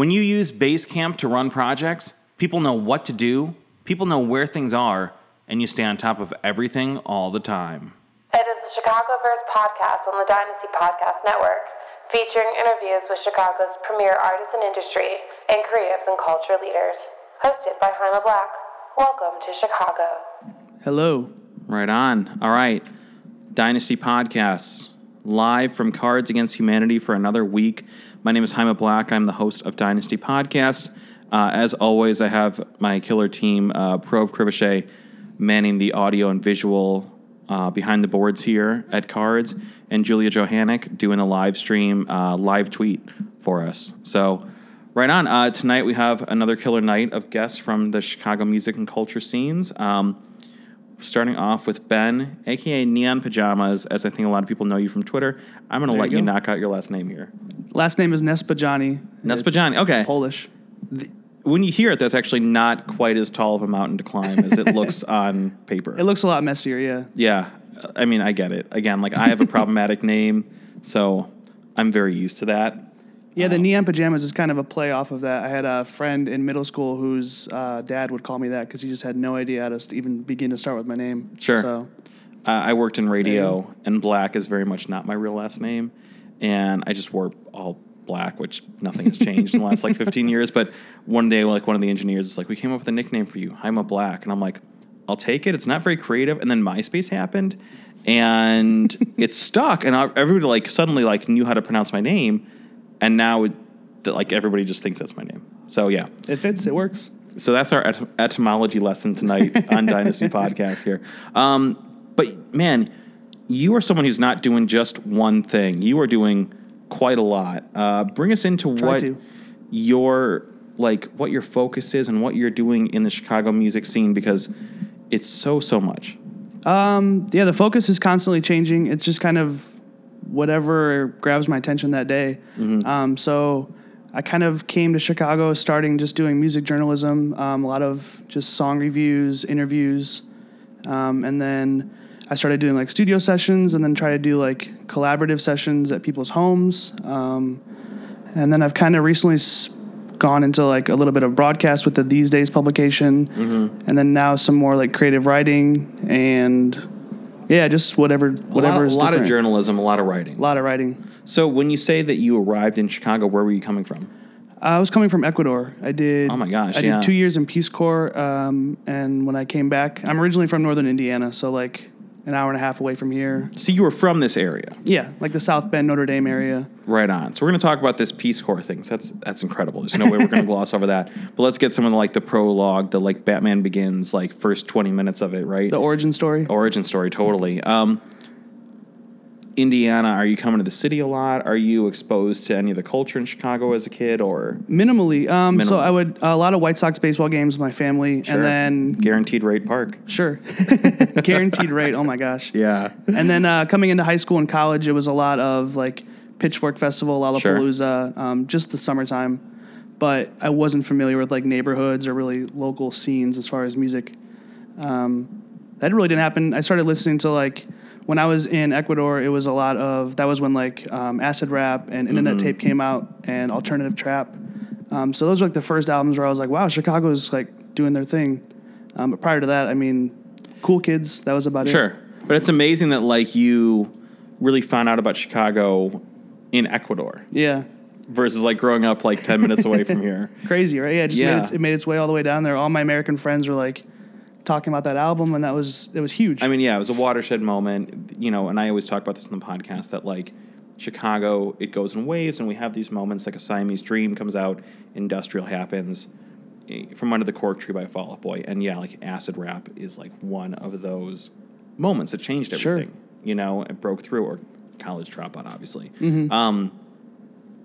When you use Basecamp to run projects, people know what to do, people know where things are, and you stay on top of everything all the time. It is the Chicago Chicagoverse podcast on the Dynasty Podcast Network, featuring interviews with Chicago's premier artists and industry and creatives and culture leaders. Hosted by Jaime Black. Welcome to Chicago. Hello. Right on. All right. Dynasty Podcasts, live from Cards Against Humanity for another week. My name is Jaime Black. I'm the host of Dynasty Podcasts. Uh, as always, I have my killer team, uh, Prov manning the audio and visual uh, behind the boards here at Cards, and Julia Johanek doing the live stream, uh, live tweet for us. So, right on. Uh, tonight we have another killer night of guests from the Chicago music and culture scenes. Um, starting off with Ben, aka Neon Pajamas, as I think a lot of people know you from Twitter. I'm going to let you you, knock out your last name here. Last name is Niespodziany. Niespodziany. Okay. Polish. When you hear it, that's actually not quite as tall of a mountain to climb as it looks on paper. It looks a lot messier, yeah. yeah. I mean, I get it. Again, like I have a problematic name, so I'm very used to that. Yeah, the neon pajamas is kind of a play off of that. I had a friend in middle school whose uh, dad would call me that because he just had no idea how to even begin to start with my name. Sure. So Uh, I worked in radio, and black is very much not my real last name, and I just wore all black, which nothing has changed in the last like 15 years. But one day, like one of the engineers is like, "We came up with a nickname for you, Jaime Black," and I'm like, "I'll take it." It's not very creative, and then MySpace happened, and it stuck, and I, everybody like suddenly like knew how to pronounce my name, and now it, like everybody just thinks that's my name. So yeah, it fits, it works. so that's our et- etymology lesson tonight on Dynasty Podcast here. Um, but man, you are someone who's not doing just one thing. You are doing quite a lot. Uh, bring us into Try what to. your like what your focus is and what you're doing in the Chicago music scene because it's so so much. Um, yeah, the focus is constantly changing. It's just kind of whatever grabs my attention that day. Mm-hmm. Um, so I kind of came to Chicago starting just doing music journalism, um, a lot of just song reviews, interviews, um, and then I started doing like studio sessions, and then try to do like collaborative sessions at people's homes. Um, and then I've kind of recently gone into like a little bit of broadcast with the These Days publication, Mm-hmm. and then now some more like creative writing and yeah, just whatever whatever a is lot, a lot of journalism, a lot of writing. a lot of writing. So when you say that you arrived in Chicago, where were you coming from? I was coming from Ecuador. I did. Oh my gosh, I yeah. did two years in Peace Corps, um, and when I came back, I'm originally from northern Indiana, so like an hour and a half away from here. So you were from this area. Yeah, like the South Bend, Notre Dame area. Right on. So we're going to talk about this Peace Corps thing. So that's that's incredible. There's no way we're going to gloss over that. But let's get some of the, like the prologue, the like Batman Begins, like first 20 minutes of it, right? The origin story. Origin story, totally. Um, Indiana, are you coming to the city a lot? Are you exposed to any of the culture in Chicago as a kid, or Minimally. Um, So I would a lot of White Sox baseball games with my family, Sure. and then guaranteed rate park? sure, guaranteed rate. Oh my gosh. Yeah. And then uh, coming into high school and college, it was a lot of like Pitchfork Festival, Lollapalooza, um, just the summertime. But I wasn't familiar with like neighborhoods or really local scenes as far as music. Um, that really didn't happen. I started listening to like when I was in Ecuador. It was a lot of that was when like um, acid rap and Innanetape came out and alternative trap. Um, so those were like the first albums where I was like, wow, Chicago's like doing their thing. Um, but prior to that, I mean, Cool Kids. That was about it. Sure. But it's amazing that like you really found out about Chicago in Ecuador Yeah. versus like growing up like 10 minutes away from here. crazy, right? Yeah, it just Yeah. Made its, it made its way all the way down there. All my American friends were like talking about that album, and that was it was huge. I mean, yeah, it was a watershed moment, you know, and I always talk about this in the podcast that like Chicago, it goes in waves, and we have these moments like a Siamese Dream comes out, industrial happens, eh, from under the cork tree by Fall Out Boy, and yeah, like acid rap is like one of those moments that changed Sure. everything, you know, it broke through, or college dropout, obviously. Mm-hmm. Um,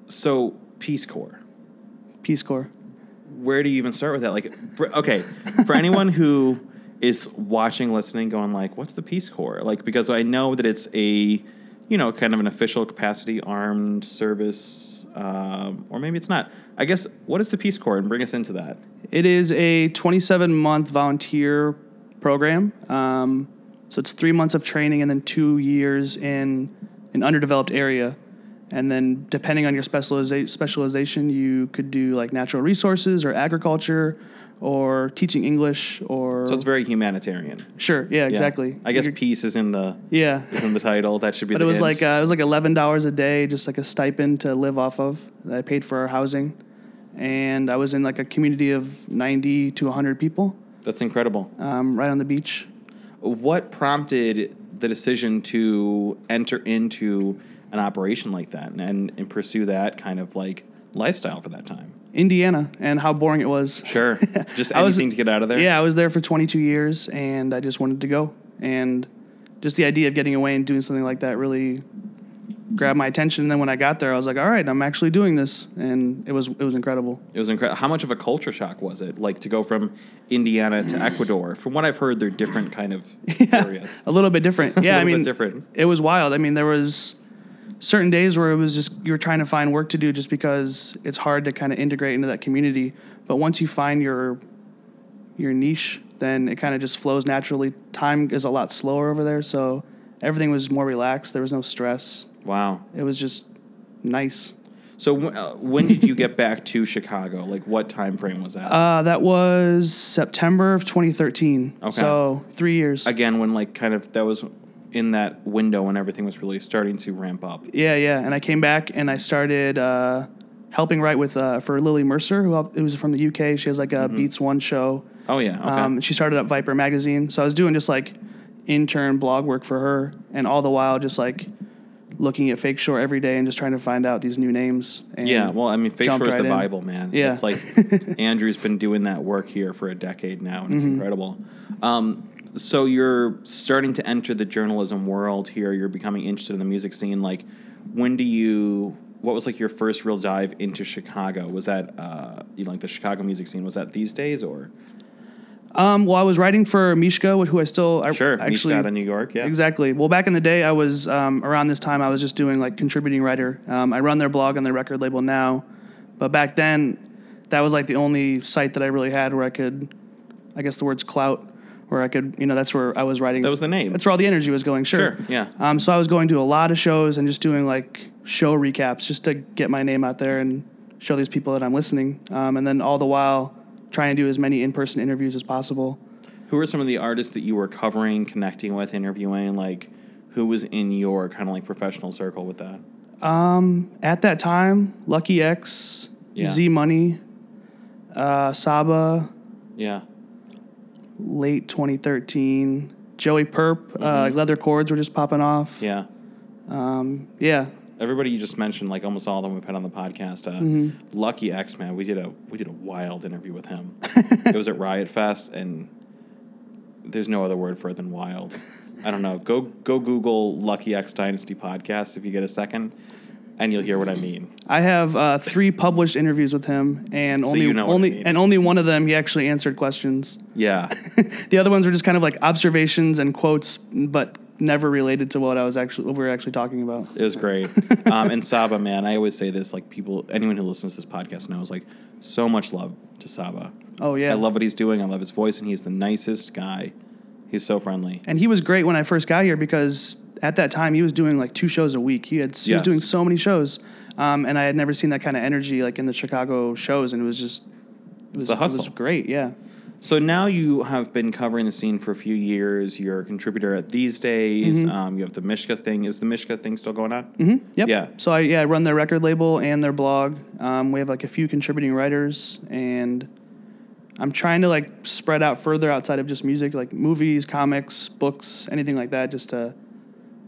so Peace Corps Peace Corps. Where do you even start with that? Like, okay, for anyone who is watching, listening, going like, "What's the Peace Corps?" Like, because I know that it's a, you know, kind of an official capacity armed service, um, or maybe it's not. I guess what is the Peace Corps, and bring us into that. It is a 27 month volunteer program. Um, so it's three months of training and then two years in an underdeveloped area. And then depending on your specializa- specialization, you could do like natural resources or agriculture or teaching English or So it's very humanitarian. sure, yeah, exactly. I guess You're- peace is in the yeah. is in the title. That should be. But the it was hint. like uh, it was like eleven dollars a day, just like a stipend to live off of. That I paid for our housing, and I was in like a community of ninety to hundred people, That's incredible. um, right on the beach. What prompted the decision to enter into an operation like that and, and pursue that kind of like lifestyle for that time? Indiana, and how boring it was. Sure. Just I was- anything to get out of there? Yeah, I was there for twenty two years, and I just wanted to go, and just the idea of getting away and doing something like that really grabbed my attention. And then when I got there, I was like, all right, I'm actually doing this, and it was it was incredible. It was incredible. How much of a culture shock was it? Like to go from Indiana to Ecuador? From what I've heard, they're different kind of areas. a little bit different. Yeah, I mean, different. It was wild. I mean, there was certain days where it was just you were trying to find work to do just because it's hard to kind of integrate into that community. But once you find your your niche, then it kind of just flows naturally. Time is a lot slower over there, so everything was more relaxed. There was no stress. Wow. It was just nice. So uh, when did you get back to Chicago? Like what time frame was that? Uh, that was September of 2013. Okay. So three years. Again, when like kind of that was in that window when everything was really starting to ramp up. Yeah, yeah. And I came back and I started uh, helping write with uh, for Lily Mercer, who, was from the UK. She has like a Beats One show. Oh yeah. Okay. Um, she started up Viper magazine, so I was doing just like intern blog work for her, and all the while just like looking at Fake Shore every day and just trying to find out these new names. And yeah, well, I mean, Fake Shore is right the in. Bible, man. Yeah. It's like Andrew's been doing that work here for a decade now, and it's Mm-hmm. incredible. Um, so you're starting to enter the journalism world here. You're becoming interested in the music scene. Like, when do you? What was like your first real dive into Chicago? Was that uh, you know, like the Chicago music scene? Was that these days or Um, well, I was writing for Mishka, who I still I sure? actually Actually, out of New York, yeah. Exactly. Well, back in the day, I was um, around this time. I was just doing like contributing writer. Um, I run their blog on their record label now, but back then, that was like the only site that I really had where I could, I guess the word's clout, where I could, you know, that's where I was writing. That was the name. That's where all the energy was going. Sure. Sure, yeah. Um, so I was going to a lot of shows and just doing like show recaps just to get my name out there and show these people that I'm listening. Um, and then all the while trying to do as many in-person interviews as possible. Who are some of the artists that you were covering, connecting with, interviewing? Like, who was in your kind of like professional circle with that? Um, at that time, Lucki Eck$, Yeah. Z Money, uh, Saba, Yeah. Late 2013, Joey Purp, uh, Leather cords were just popping off. Yeah. Um, yeah. Everybody you just mentioned, like almost all of them we've had on the podcast. Uh, Mm-hmm. Lucki Eck$ Man, we did a we did a wild interview with him. it was at Riot Fest, and there's no other word for it than wild. I don't know. Go go Google Lucki Eck$ Dynasty podcast if you get a second, and you'll hear what I mean. I have uh, three published interviews with him, and only you know what I only mean. and only one of them he actually answered questions. Yeah, The other ones were just kind of like observations and quotes, but never related to what I was actually what we were actually talking about. it was great. Um, and Saba, man, I always say this: like people, anyone who listens to this podcast knows, like so much love to Saba. Oh yeah, I love what he's doing. I love his voice, and he's the nicest guy. He's so friendly. And he was great when I first got here because at that time he was doing like two shows a week. He had he Yes. was doing so many shows, um, and I had never seen that kind of energy like in the Chicago shows, and it was just it was, the It was hustle. great, yeah. So now you have been covering the scene for a few years. You're a contributor at these days. Mm-hmm. Um, you have the Mishka thing. Is the Mishka thing still going on? Mm-hmm. Yep. Yeah. So I yeah I run their record label and their blog. Um, we have like a few contributing writers, and I'm trying to like spread out further outside of just music, like movies, comics, books, anything like that. Just to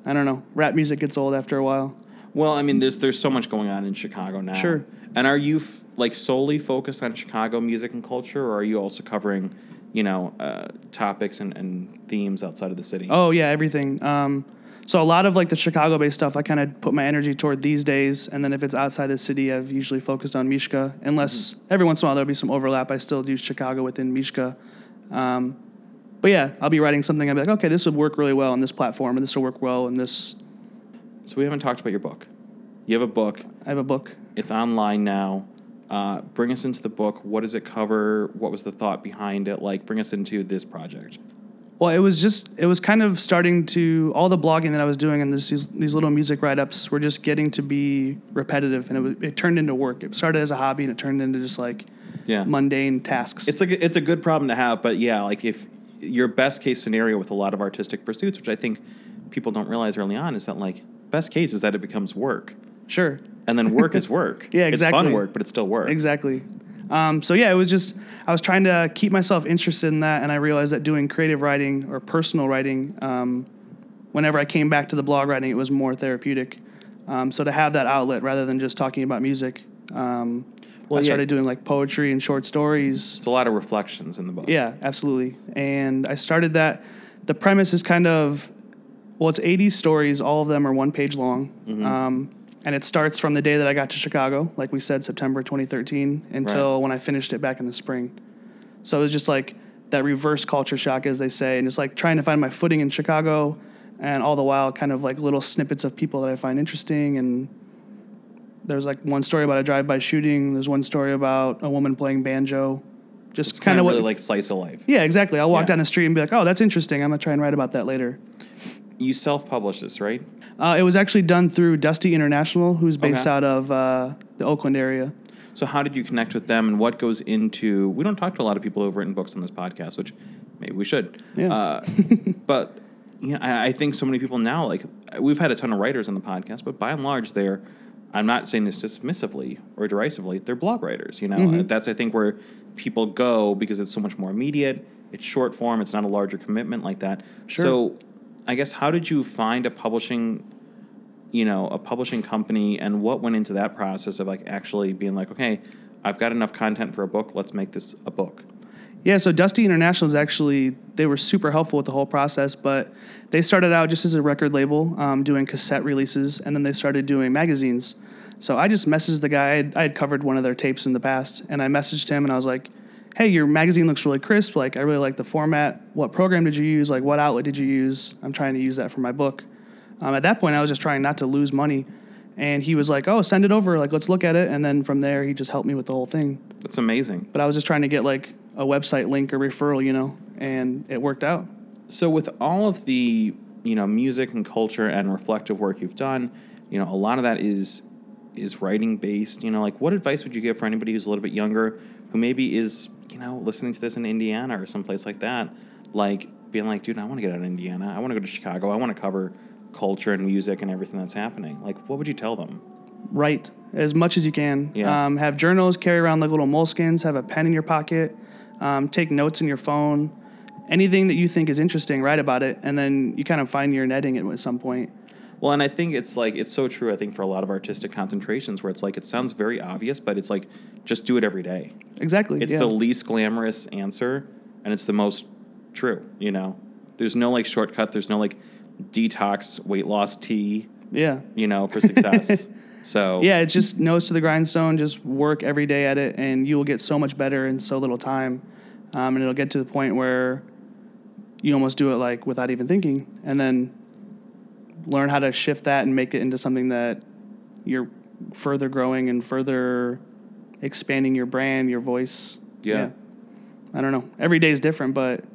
I don't know, rap music gets old after a while. Well, I mean, there's there's so much going on in Chicago now. Sure. And are you f- like solely focused on Chicago music and culture, or are you also covering, you know, uh, topics and, and themes outside of the city? Oh yeah, everything. Um, so a lot of like the Chicago-based stuff, I kind of put my energy toward these days, and then if it's outside the city, I've usually focused on Mishka. Unless every once in a while there'll be some overlap, I still do Chicago within Mishka. Um, but yeah, I'll be writing something. I'll be like, okay, this would work really well on this platform, and this will work well in this. So we haven't talked about your book. You have a book. I have a book. It's online now. Uh, bring us into the book. What does it cover? What was the thought behind it? Like, bring us into this project. Well, it was just it was kind of starting to all the blogging that I was doing and this, these these little music write ups were just getting to be repetitive, and it was, it turned into work. It started as a hobby and it turned into just like Yeah. mundane tasks. It's g- it's a good problem to have, but yeah, like if your best case scenario with a lot of artistic pursuits, which I think people don't realize early on, is that like best case is that it becomes work, sure. and then work is work. Yeah, It's exactly. fun work, but it's still work. Exactly. Um, so yeah, it was just I was trying to keep myself interested in that, and I realized that doing creative writing or personal writing, um, whenever I came back to the blog writing, it was more therapeutic. Um, so to have that outlet rather than just talking about music, um, Well, I yeah. started doing like poetry and short stories. It's a lot of reflections in the book. Yeah, absolutely. And I started that. The premise is kind of, well, it's 80 stories. All of them are one page long. Mm-hmm. Um, and it starts from the day that I got to Chicago, like we said, September 2013, until Right. when I finished it back in the spring. So it was just like that reverse culture shock, as they say, and just like trying to find my footing in Chicago, and all the while, kind of like little snippets of people that I find interesting. And there's like one story about a drive-by shooting. There's one story about a woman playing banjo. Just kind of what really like slice of life. yeah, exactly. I'll walk Yeah. down the street and be like, "Oh, that's interesting. I'm gonna try and write about that later." You self-publish this, right? Uh, it was actually done through Dusty International, who's based Okay. out of uh, the Oakland area. So how did you connect with them, and what goes into? We don't talk to a lot of people who've written books on this podcast, which maybe we should. Yeah. Uh, but you know, I, I think so many people now, like we've had a ton of writers on the podcast, but by and large, they're. I'm not saying this dismissively or derisively. They're blog writers. You know, Mm-hmm. that's I think where people go because it's so much more immediate. It's short form. It's not a larger commitment like that. Sure. So, I guess how did you find a publishing you know a publishing company and what went into that process of like actually being like okay i've got enough content for a book let's make this a book Yeah, so Dusty International is actually they were super helpful with the whole process, but they started out just as a record label, um, doing cassette releases, and then they started doing magazines. So I just messaged the guy. I had, I had covered one of their tapes in the past, and I messaged him, and I was like, "Hey, your magazine looks really crisp. Like, I really like the format. What program did you use? Like, what outlet did you use? I'm trying to use that for my book." Um, at that point, I was just trying not to lose money, and he was like, "Oh, send it over. Like, let's look at it." And then from there, he just helped me with the whole thing that's amazing but I was just trying to get like a website link or referral, you know, and it worked out. so with all of the you know music and culture and reflective work you've done you know a lot of that is is writing based you know like what advice would you give for anybody who's a little bit younger who maybe is you know listening to this in indiana or someplace like that like being like dude i want to get out of indiana i want to go to chicago i want to cover culture and music and everything that's happening like what would you tell them Write as much as you can. Yeah. Um, have journals, carry around like little moleskins, have a pen in your pocket, um, take notes in your phone. Anything that you think is interesting, write about it, and then you kind of find your netting it at some point. Well, and I think it's like it's so true. I think for a lot of artistic concentrations, where it's like it sounds very obvious, but it's like just do it every day. Exactly. It's yeah. the least glamorous answer, and it's the most true. You know, there's no like shortcut. There's no like detox weight loss tea. yeah. You know, for success. so Yeah, it's just nose to the grindstone. Just work every day at it, and you will get so much better in so little time. Um, and it'll get to the point where you almost do it like without even thinking, and then learn how to shift that and make it into something that you're further growing and further expanding your brand, your voice. Yeah. I don't know. Every day is different, but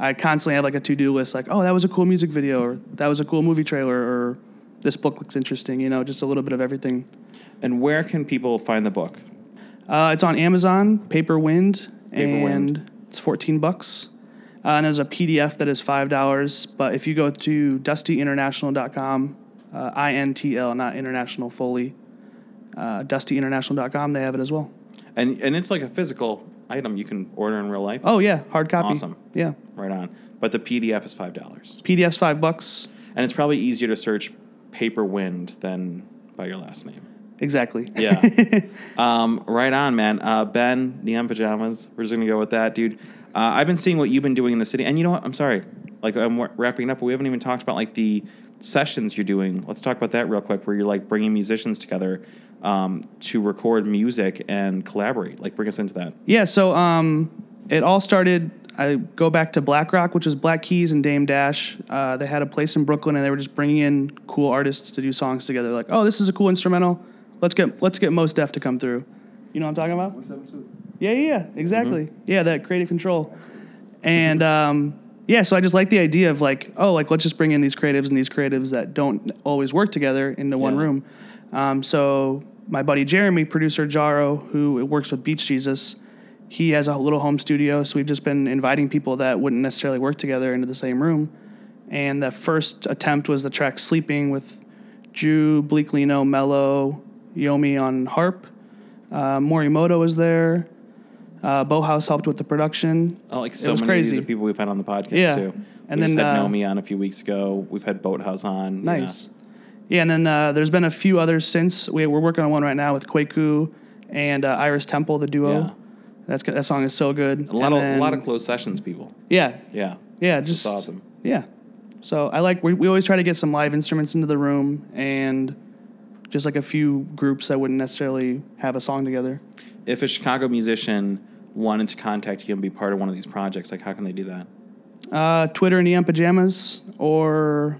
I constantly have like a to do list like, oh, that was a cool music video, or that was a cool movie trailer, or this book looks interesting, you know, just a little bit of everything. And where can people find the book? Uh, it's on Amazon, Paper Wind, Paper Wind. and it's 14 bucks. Uh, and there's a PDF that is $5. But if you go to dustyinternational.com, uh, INTL, not international fully, uh, dustyinternational.com, they have it as well. And and it's like a physical item you can order in real life. Oh, yeah, hard copy. Awesome. Yeah. Right on. But the PDF is five dollars, PDF's 5 bucks. and it's probably easier to search Paper Wind than by your last name. Exactly. Yeah. um, right on, man. Uh, ben, neon pajamas. We're just gonna go with that, dude. Uh, I've been seeing what you've been doing in the city, and you know what? I'm sorry. Like I'm wrapping up, but we haven't even talked about like the sessions you're doing. Let's talk about that real quick, where you're like bringing musicians together um, to record music and collaborate. Like, bring us into that. Yeah, so um, it all started. I go back to Blakroc, which is Black Keys and Dame Dash. Uh, they had a place in Brooklyn, and they were just bringing in cool artists to do songs together. Like, oh, this is a cool instrumental. Let's get let's get Mos Def to come through. You know what I'm talking about? Yeah, yeah, yeah, exactly. Yeah, that creative control. And um, yeah, so I just like the idea of like, oh, like let's just bring in these creatives and these creatives that don't always work together into one Yeah. room. Um, so my buddy Jeremy, producer Jaro, who works with Beach Jesus, he has a little home studio. So we've just been inviting people that wouldn't necessarily work together into the same room. And the first attempt was the track "Sleeping" with Jew, Bleak Lino, Mello, Yomi on harp. Uh, Morimoto was there. Uh, Boathouse helped with the production. Oh, like It so was many of these crazy. are people we've had on the podcast Yeah. too. And we just then, had uh, Nomi on a few weeks ago. We've had Boathouse on. yeah. Nice. Yeah, and then uh, there's been a few others since. We, we're working on one right now with Kwaku and uh, Iris Temple, the duo. Yeah. That's that song is so good. A lot And of then- a lot of closed sessions, people. yeah, Yeah, yeah, just awesome. Yeah, so I like we, we always try to get some live instruments into the room and just like a few groups that wouldn't necessarily have a song together. If a Chicago musician wanted to contact you and be part of one of these projects, like how can they do that? Uh, Twitter neon pajamas or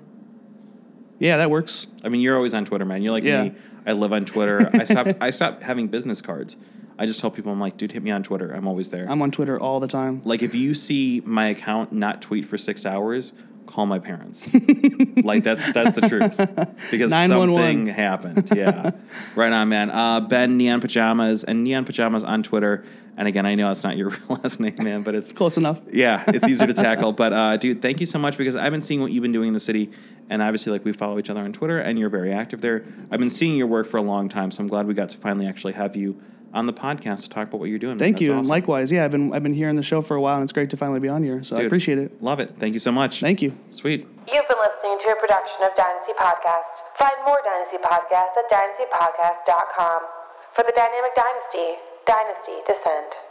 yeah, that works. I mean, you're always on Twitter, man. You're like Yeah. me. I live on Twitter. I stopped. I stopped having business cards. I just tell people, I'm like, dude, hit me on Twitter. I'm always there. I'm on Twitter all the time. like, if you see my account not tweet for six hours, call my parents. like that's that's the truth because something happened. Yeah, right on, man. Uh, ben Neon Pajamas and Neon Pajamas on Twitter. And again, I know it's not your real last name, man, but it's Close enough. yeah, it's easier to tackle. But uh, dude, thank you so much because I've been seeing what you've been doing in the city, and obviously, like we follow each other on Twitter, and you're very active there. I've been seeing your work for a long time, so I'm glad we got to finally actually have you on the podcast to talk about what you're doing. Thank That's you, and awesome. likewise. Yeah, I've been I've been here hearing the show for a while, and it's great to finally be on here. So I appreciate it. Love it. Thank you so much. Thank you. Sweet. You've been listening to a production of Dynasty Podcast. Find more Dynasty Podcasts at dynastypodcast.com. For the Dynamic Dynasty, Dynasty Descend.